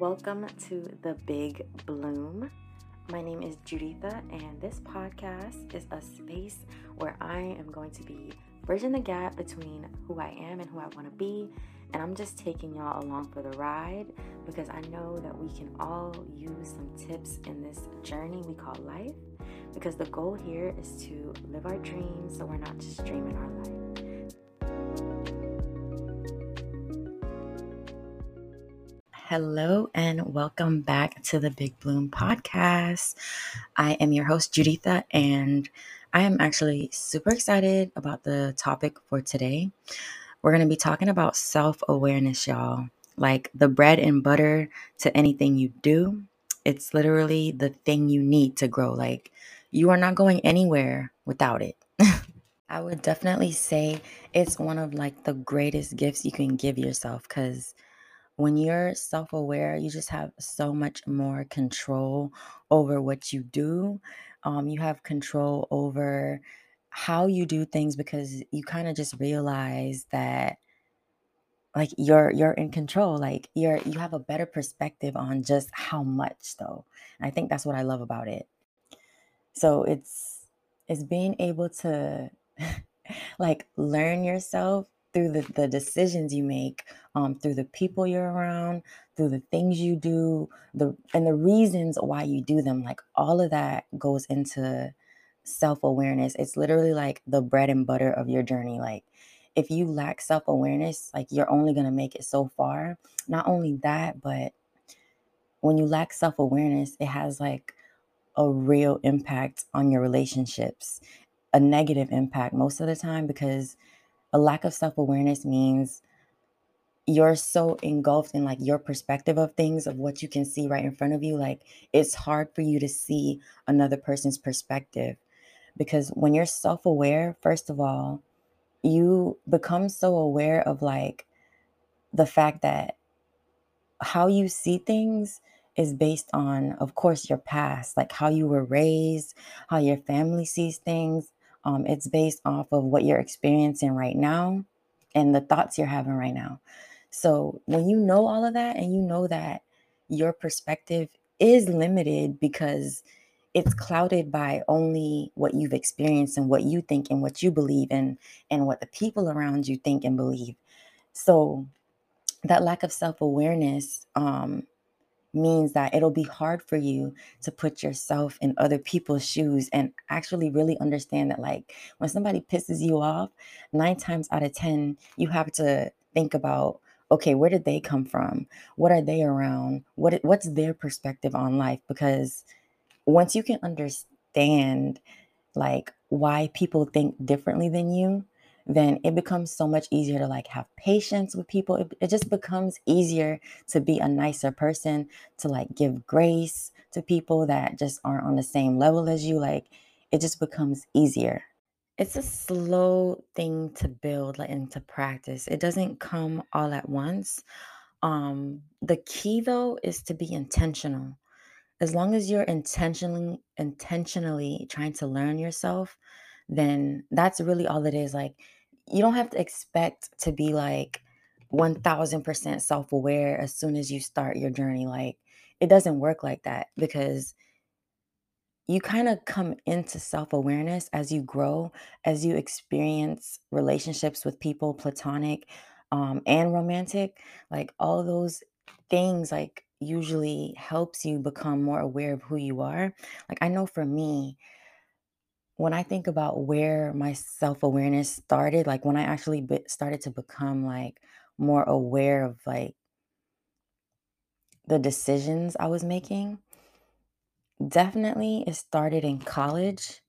Welcome to The Big Bloom. My name is Juditha, and this podcast is a space where I am going to be bridging the gap between who I am and who I want to be. And I'm just taking y'all along for the ride because I know that we can all use some tips in this journey we call life. Because the goal here is to live our dreams so we're not just dreaming our life. Hello and welcome back to the Big Bloom podcast. I am your host, Juditha, and I am actually super excited about the topic for today. We're going to be talking about self awareness, y'all. Like the bread and butter to anything you do. It's literally the thing you need to grow. Like you are not going anywhere without it. I would definitely say it's one of like the greatest gifts you can give yourself because when you're self aware, you just have so much more control over what you do. Um, you have control over how you do things because you kind of just realize that like you're you're in control like you're you have a better perspective on just how much though and i think that's what i love about it so it's it's being able to like learn yourself through the, the decisions you make, um, through the people you're around, through the things you do, the and the reasons why you do them. Like all of that goes into self-awareness. It's literally like the bread and butter of your journey. Like if you lack self-awareness, like you're only gonna make it so far. Not only that, but when you lack self-awareness, it has like a real impact on your relationships, a negative impact most of the time because a lack of self-awareness means you're so engulfed in like your perspective of things of what you can see right in front of you like it's hard for you to see another person's perspective. Because when you're self-aware first of all you become so aware of like the fact that how you see things is based on of course your past like how you were raised how your family sees things um, it's based off of what you're experiencing right now and the thoughts you're having right now. So when you know all of that and you know that your perspective is limited because it's clouded by only what you've experienced and what you think and what you believe in and what the people around you think and believe. So that lack of self-awareness um, means that it'll be hard for you to put yourself in other people's shoes and actually really understand that like when somebody pisses you off 9 times out of 10 you have to think about okay where did they come from? What are they around? What what's their perspective on life? Because once you can understand like why people think differently than you then it becomes so much easier to like have patience with people. It, it just becomes easier to be a nicer person, to like give grace to people that just aren't on the same level as you. Like it just becomes easier. It's a slow thing to build like into practice. It doesn't come all at once. Um, the key though is to be intentional. As long as you're intentionally intentionally trying to learn yourself, then that's really all it is. Like, you don't have to expect to be like 1000% self aware as soon as you start your journey. Like, it doesn't work like that because you kind of come into self awareness as you grow, as you experience relationships with people, platonic um, and romantic. Like, all those things, like, usually helps you become more aware of who you are. Like, I know for me, when I think about where my self-awareness started, like when I actually be started to become like more aware of like the decisions I was making, definitely it started in college.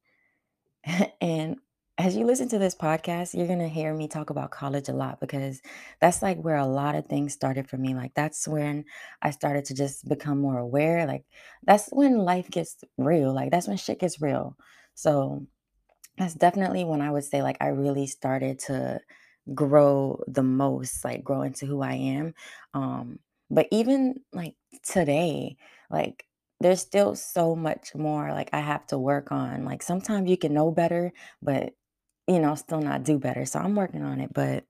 and as you listen to this podcast, you're going to hear me talk about college a lot because that's like where a lot of things started for me. Like that's when I started to just become more aware. Like that's when life gets real. Like that's when shit gets real. So that's definitely when I would say like I really started to grow the most, like grow into who I am. Um, but even like today, like there's still so much more like I have to work on. Like sometimes you can know better, but you know, still not do better. So I'm working on it. But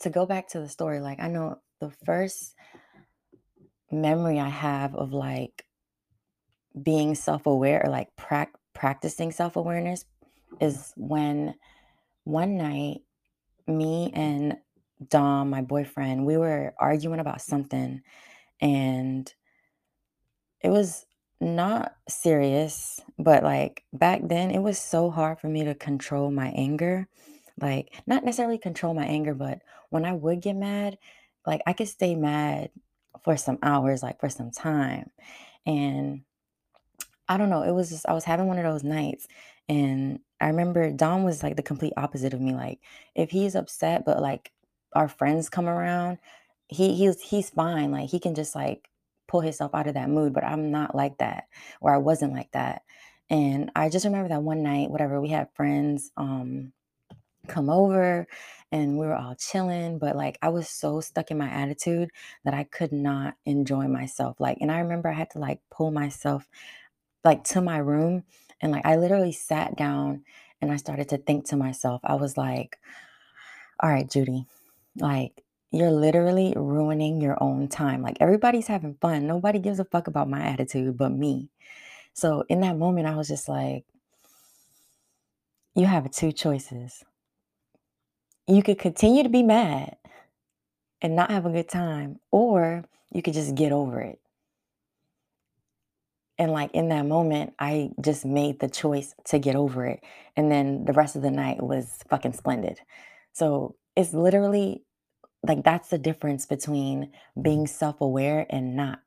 to go back to the story, like I know the first memory I have of like being self aware or like prac- practicing self awareness is when one night, me and Dom, my boyfriend, we were arguing about something and it was not serious, but like back then it was so hard for me to control my anger. Like, not necessarily control my anger, but when I would get mad, like I could stay mad for some hours, like for some time. And I don't know, it was just I was having one of those nights, and I remember Dom was, like, the complete opposite of me, like, if he's upset, but, like, our friends come around, he he's he's fine, like, he can just, like, pull himself out of that mood, but I'm not like that, or I wasn't like that, and I just remember that one night, whatever, we had friends, um, come over, and we were all chilling, but, like, I was so stuck in my attitude that I could not enjoy myself, like and I remember I had to, like, pull myself like, to my room, and, like, I literally sat down and I started to think to myself, I was like, "Alright, Judy, like, you're literally ruining your own time, like, everybody's having fun, nobody gives a fuck about my attitude but me." So, in that moment, I was just like "You have 2 choices. You could continue to be mad and not have a good time, or you could just get over it." And, like, in that moment, I just made the choice to get over it, and then the rest of the night was fucking splendid. So, it's literally like, that's the difference between being mm-hmm. self-aware and not,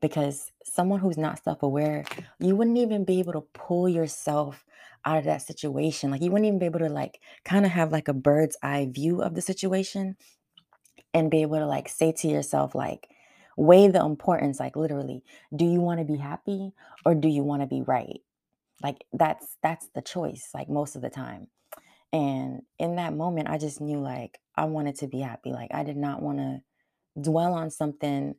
because someone who's not self-aware, you wouldn't even be able to pull yourself out of that situation, like, you wouldn't even be able to, like, kinda have, like, a bird's eye view of the situation and be able to like say to yourself like weigh the importance like literally do you want to be happy or do you want to be right like that's that's the choice like most of the time and in that moment i just knew like i wanted to be happy like i did not want to dwell on something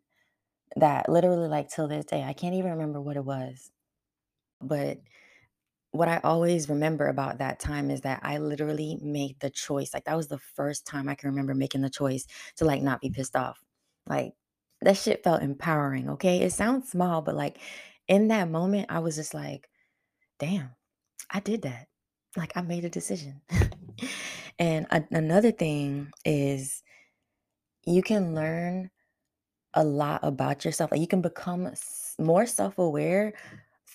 that literally like till this day i can't even remember what it was but what I always remember about that time is that I literally made the choice. Like that was the first time I can remember making the choice to like not be pissed off. Like that shit felt empowering, okay? It sounds small, but like in that moment I was just like, "Damn, I did that." Like I made a decision. and a- another thing is you can learn a lot about yourself. Like you can become s- more self-aware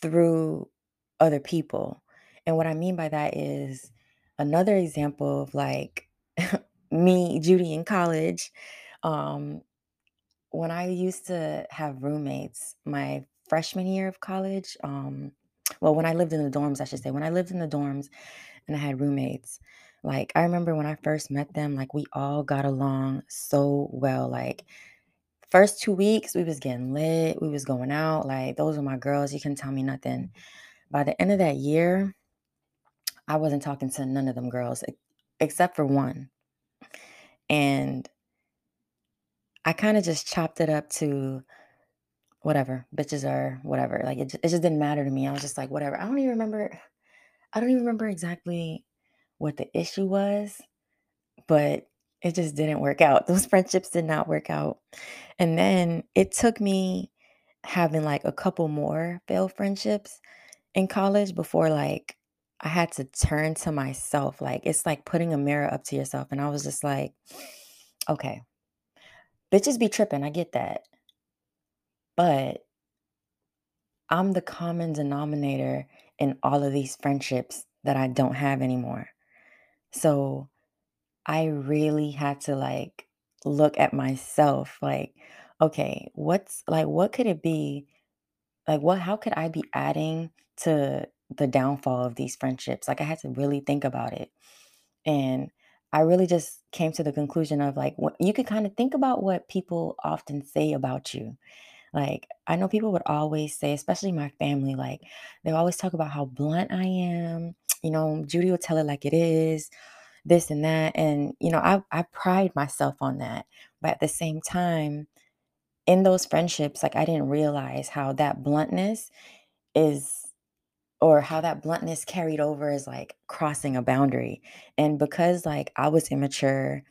through other people. And what I mean by that is another example of like me, Judy in college. Um, when I used to have roommates, my freshman year of college, um, well, when I lived in the dorms, I should say, when I lived in the dorms and I had roommates, like I remember when I first met them, like we all got along so well. Like first two weeks, we was getting lit, we was going out, like those were my girls. You can't tell me nothing. By the end of that year, I wasn't talking to none of them girls except for one, and I kinda just chopped it up to whatever, bitches are whatever, like, it it just didn't matter to me, I was just like, "Whatever." I don't even remember I don't even remember exactly what the issue was, but it just didn't work out. Those friendships did not work out, and then it took me having, like, a couple more failed friendships in college before like I had to turn to myself. Like it's like putting a mirror up to yourself. And I was just like, okay, bitches be tripping. I get that. But I'm the common denominator in all of these friendships that I don't have anymore. So I really had to like look at myself like, okay, what's like, what could it be Like, what how could I be adding to the downfall of these friendships? Like, I had to really think about it. And I really just came to the conclusion of like, what you could kind of think about what people often say about you. Like, I know people would always say, especially my family, like, they always talk about how blunt I am. You know, Judy will tell it like it is, this and that. And, you know, I, I pride myself on that. But at the same time, in those friendships, like, I didn't realize how that bluntness is or how that bluntness carried over is, like, crossing a boundary, and because, like, I was immature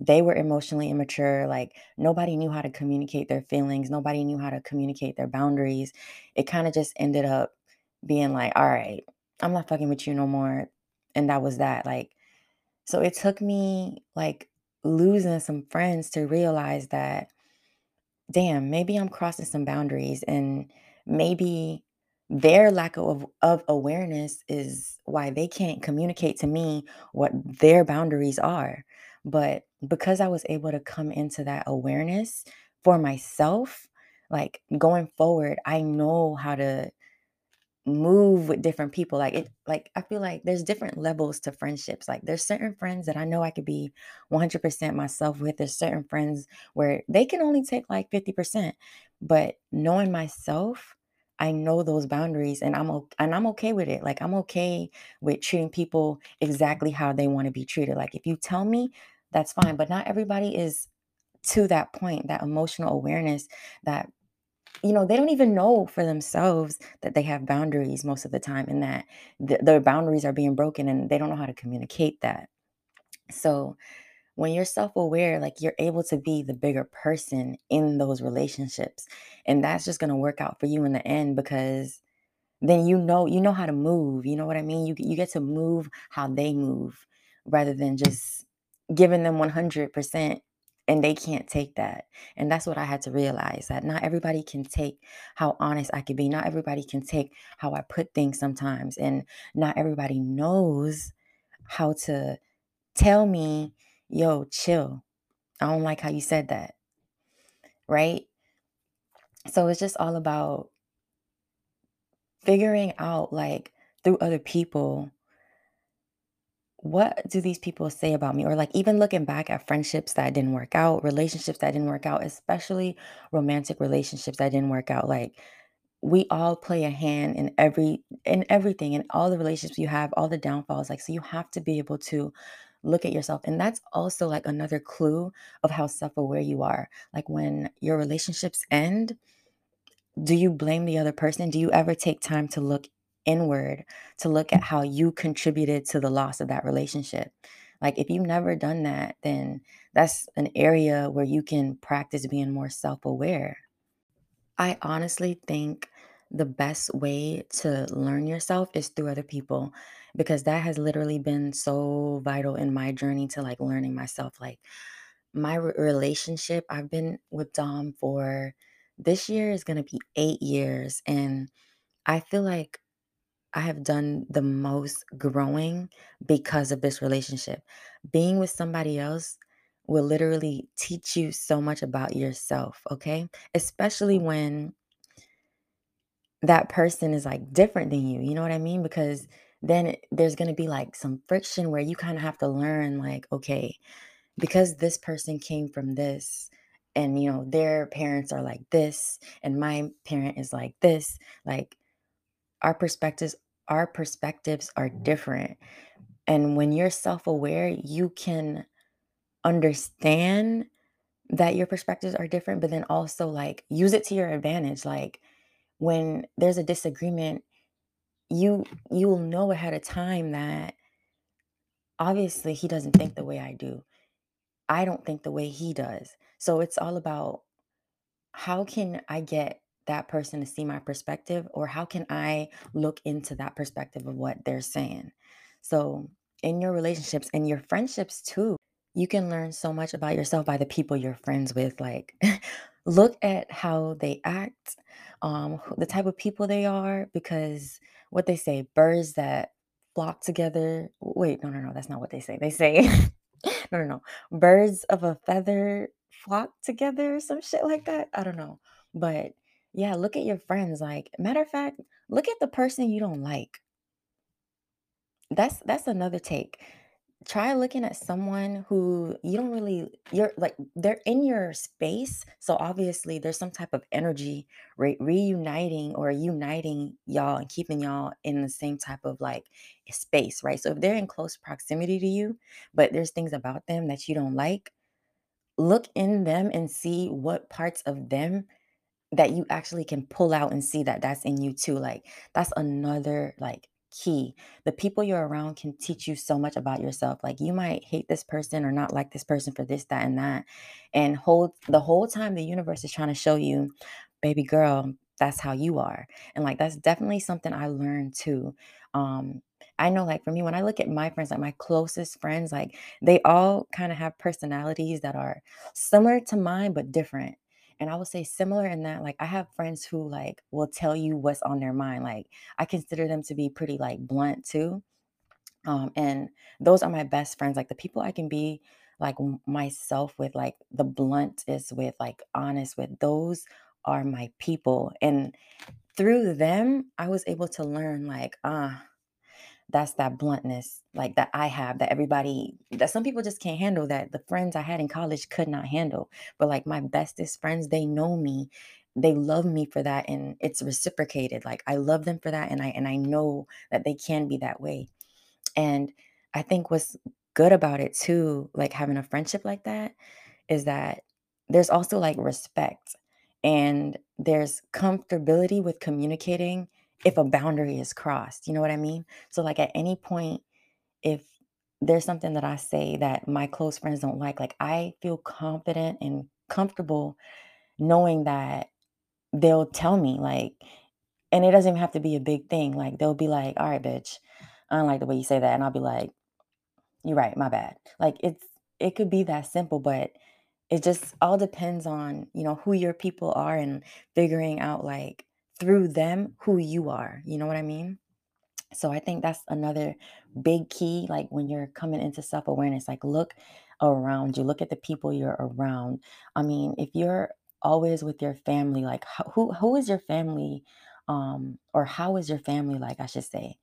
they were emotionally immature. Like nobody knew how to communicate their feelings. Nobody knew how to communicate their boundaries. It kind of just ended up being like, all right, I'm not fucking with you no more. And that was that. Like, so it took me like losing some friends to realize that, damn, maybe I'm crossing some boundaries and maybe their lack of, of awareness is why they can't communicate to me what their boundaries are. But because I was able to come into that awareness for myself, like going forward, I know how to move with different people like it like i feel like there's different levels to friendships like there's certain friends that i know i could be 100% myself with there's certain friends where they can only take like 50% but knowing myself i know those boundaries and i'm okay and i'm okay with it like i'm okay with treating people exactly how they want to be treated like if you tell me that's fine but not everybody is to that point that emotional awareness that you know, they don't even know for themselves that they have boundaries most of the time and that th- their boundaries are being broken and they don't know how to communicate that. So, when you're self aware, like you're able to be the bigger person in those relationships. And that's just going to work out for you in the end because then you know you know how to move you know what i mean you you get to move how they move rather than just giving them 100% and they can't take that and that's what i had to realize that not everybody can take how honest i can be not everybody can take how i put things sometimes and not everybody knows how to tell me yo chill i don't like how you said that right so it's just all about figuring out like through other people what do these people say about me? Or like even looking back at friendships that didn't work out, relationships that didn't work out, especially romantic relationships that didn't work out. Like we all play a hand in every in everything in all the relationships you have, all the downfalls. Like so you have to be able to look at yourself. And that's also like another clue of how self-aware you are. Like when your relationships end, do you blame the other person? Do you ever take time to look inward, to look at how you contributed to the loss of that relationship? Like, if you've never done that, then that's an area where you can practice being more self aware. I honestly think the best way to learn yourself is through other people because that has literally been so vital in my journey to like learning myself. Like, my re- relationship, I've been with Dom for this year is going to be eight years. And I feel like I have done the most growing because of this relationship. Being with somebody else will literally teach you so much about yourself, okay? Especially when that person is like different than you. You know what I mean? Because then there's going to be like some friction where you kind of have to learn, like, okay, because this person came from this and you know their parents are like this and my parent is like this like our perspectives our perspectives are different. And when you're self-aware you can understand that your perspectives are different but then also like use it to your advantage like when there's a disagreement you you will know ahead of time that obviously he doesn't think the way I do I don't think the way he does so it's all about how can I get that person to see my perspective or how can I look into that perspective of what they're saying? So, in your relationships and your friendships too, you can learn so much about yourself by the people you're friends with. Like, look at how they act, um, the type of people they are, because what they say, birds that flock together. Wait, no, no, no, that's not what they say. They say, no, no, no, birds of a feather flock together, some shit like that. I don't know. But yeah, look at your friends. Like, matter of fact, look at the person you don't like. That's that's another take. Try looking at someone who you don't really you're like they're in your space, so obviously there's some type of energy re- reuniting or uniting y'all and keeping y'all in the same type of like space, right? So if they're in close proximity to you, but there's things about them that you don't like, look in them and see what parts of them that you actually can pull out and see that that's in you too. Like that's another like key. The people you're around can teach you so much about yourself. Like you might hate this person or not like this person for this, that, and that. And hold the whole time the universe is trying to show you, baby girl, that's how you are. And like that's definitely something I learned too. Um, I know like for me, when I look at my friends, like my closest friends, like they all kind of have personalities that are similar to mine, but different. And I would say similar in that, like, I have friends who like will tell you what's on their mind. Like, I consider them to be pretty like blunt too. Um, and those are my best friends. Like the people I can be like myself with, like the blunt is with, like honest with. Those are my people. And through them, I was able to learn like, ah, that's that bluntness like that I have that everybody that some people just can't handle that the friends I had in college could not handle. But like my bestest friends, they know me. They love me for that and it's reciprocated. Like I love them for that and I and I know that they can be that way. And I think what's good about it too, like having a friendship like that, is that there's also like respect and there's comfortability with communicating if a boundary is crossed. You know what I mean? So, like, at any point, if there's something that I say that my close friends don't like, like, I feel confident and comfortable knowing that they'll tell me, like, and it doesn't even have to be a big thing. Like, they'll be like, all right, bitch, I don't like the way you say that. And I'll be like, you're right, my bad. Like it's it could be that simple, but it just all depends on, you know, who your people are and figuring out like through them who you are. You know what I mean? So I think that's another big key like when you're coming into self-awareness, like look around you, look at the people you're around. I mean, if you're always with your family, like who who is your family um or how is your family like, I should say?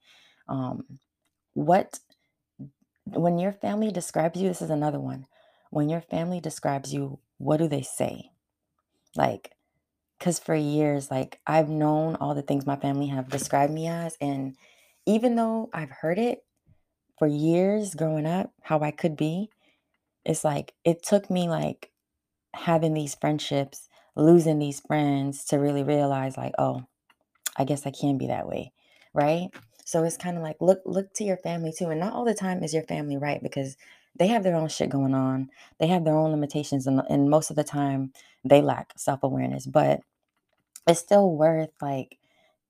Um what when your family describes you, this is another one. When your family describes you, what do they say? Like, because for years, like, I've known all the things my family have described me as. And even though I've heard it for years growing up, how I could be, it's like, it took me like having these friendships, losing these friends to really realize, like, oh, I guess I can be that way, right? So it's kind of like look look to your family too, and not all the time is your family right because they have their own shit going on. They have their own limitations, and, and most of the time they lack self awareness. But it's still worth like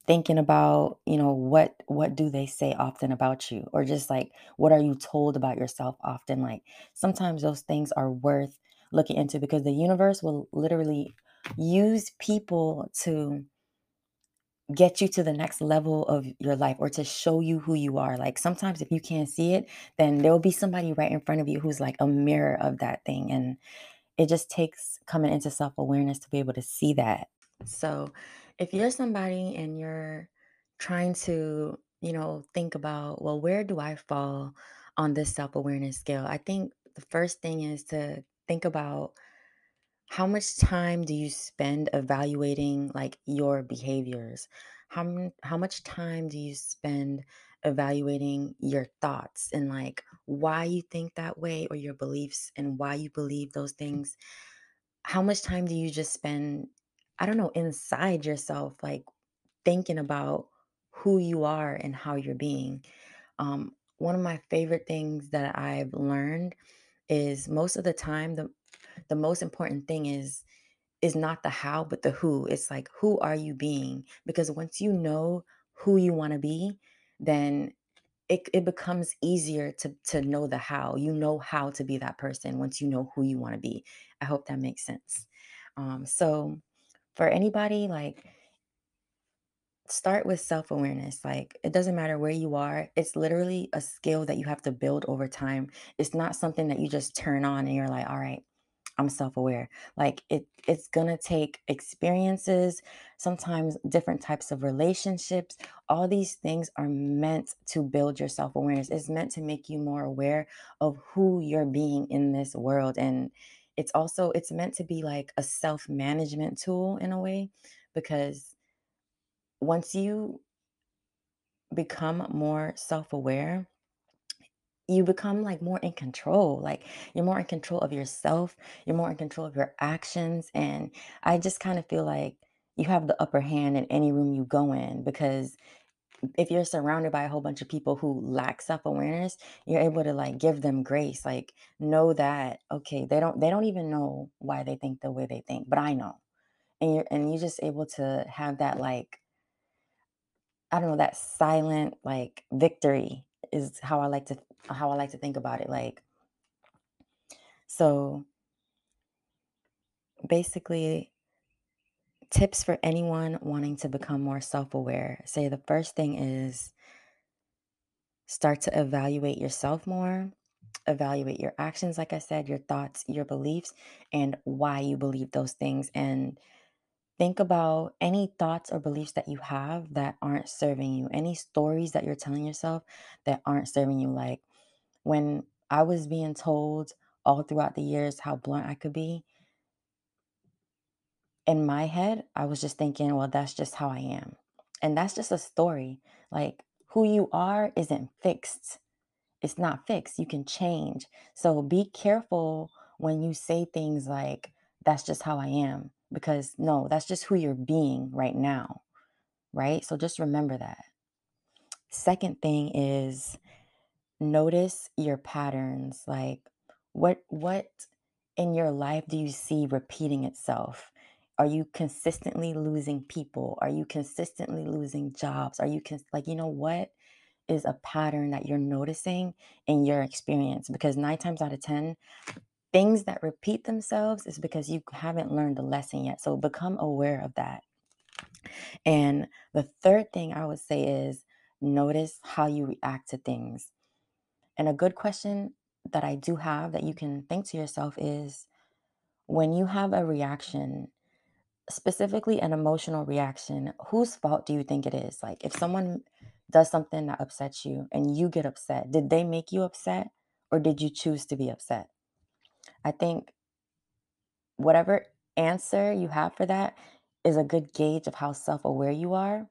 thinking about you know what what do they say often about you or just like what are you told about yourself often like sometimes those things are worth looking into because the universe will literally use people to get you to the next level of your life or to show you who you are. Like sometimes if you can't see it, then there will be somebody right in front of you who's like a mirror of that thing. And it just takes coming into self awareness to be able to see that. So if you're somebody and you're trying to, you know, think about, well, where do I fall on this self awareness scale? I think the first thing is to think about how much time do you spend evaluating like your behaviors? How how much time do you spend evaluating your thoughts and like why you think that way or your beliefs and why you believe those things? How much time do you just spend I don't know inside yourself like thinking about who you are and how you're being? Um one of my favorite things that I've learned is most of the time the the most important thing is is not the how but the who. It's like who are you being? Because once you know who you want to be then it, it becomes easier to to know the how. You know how to be that person once you know who you want to be. I hope that makes sense. Um so for anybody like start with self-awareness like it doesn't matter where you are it's literally a skill that you have to build over time it's not something that you just turn on and you're like all right I'm self-aware. Like it it's going to take experiences, sometimes different types of relationships. All these things are meant to build your self-awareness. It's meant to make you more aware of who you're being in this world and it's also it's meant to be like a self-management tool in a way because once you become more self-aware, you become like more in control like you're more in control of yourself you're more in control of your actions and i just kind of feel like you have the upper hand in any room you go in because if you're surrounded by a whole bunch of people who lack self-awareness you're able to like give them grace like know that okay they don't they don't even know why they think the way they think but i know. And you're and you're just able to have that like i don't know that silent like victory is how i like to how i like to think about it like so basically tips for anyone wanting to become more self-aware. Say the first thing is start to evaluate yourself more evaluate your actions like i said your thoughts your beliefs and why you believe those things and think about any thoughts or beliefs that you have that aren't serving you any stories that you're telling yourself that aren't serving you like when i was being told all throughout the years how blunt i could be in my head, I was just thinking, well, that's just how I am. And that's just a story. Like who you are isn't fixed. It's not fixed. You can change. So be careful when you say things like, that's just how I am. Because no, that's just who you're being right now. Right. So just remember that. Second thing is notice your patterns. Like what, what in your life do you see repeating itself? Are you consistently losing people? Are you consistently losing jobs? Are you cons- like, you know what is a pattern that you're noticing in your experience? Because nine times out of 10, things that repeat themselves is because you haven't learned the lesson yet. So become aware of that. And the third thing I would say is notice how you react to things. And a good question that I do have that you can think to yourself is when you have a reaction, specifically an emotional reaction, whose fault do you think it is? Like if someone does something that upsets you and you get upset, did they make you upset or did you choose to be upset? I think whatever answer you have for that is a good gauge of how self aware you are.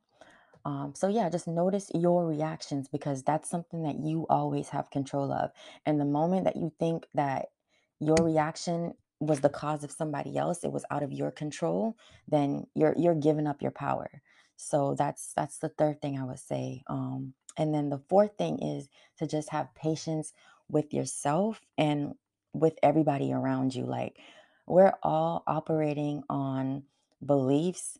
Um, so, yeah, just notice your reactions because that's something that you always have control of. And the moment that you think that your reaction was the cause of somebody else, it was out of your control, then you're you're giving up your power. So that's that's the third thing I would say. Um, and then the fourth thing is to just have patience with yourself and with everybody around you. Like we're all operating on beliefs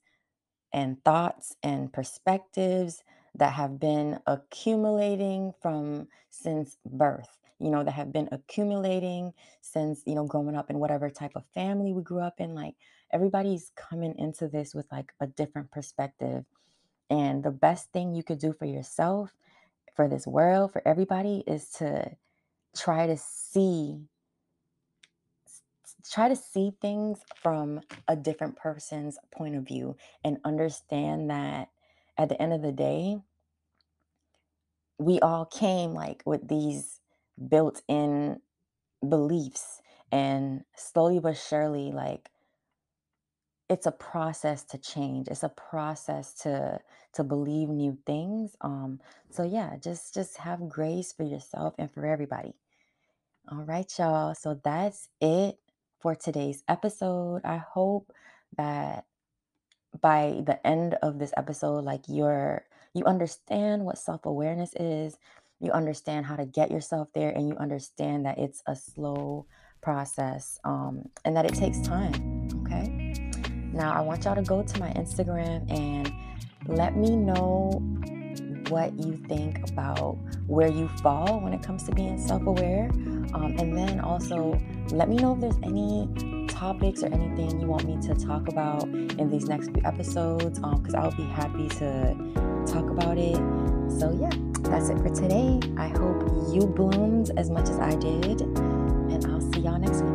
and thoughts and perspectives that have been accumulating from since birth you know that have been accumulating since you know growing up in whatever type of family we grew up in like everybody's coming into this with like a different perspective. And the best thing you could do for yourself for this world for everybody is to try to see try to see things from a different person's point of view and understand that at the end of the day, we all came like with these built in beliefs and slowly but surely like it's a process to change it's a process to to believe new things um so yeah just just have grace for yourself and for everybody all right y'all so that's it for today's episode. I hope that by the end of this episode like you're you understand what self-awareness is, you understand how to get yourself there and you understand that it's a slow process um, and that it takes time, okay? Now, I want y'all to go to my Instagram and let me know what you think about where you fall when it comes to being self aware. Um, and then also let me know if there's any topics or anything you want me to talk about in these next few episodes because um, I'll be happy to talk about it. So, yeah, that's it for today. I hope you bloomed as much as I did, and I'll see y'all next week.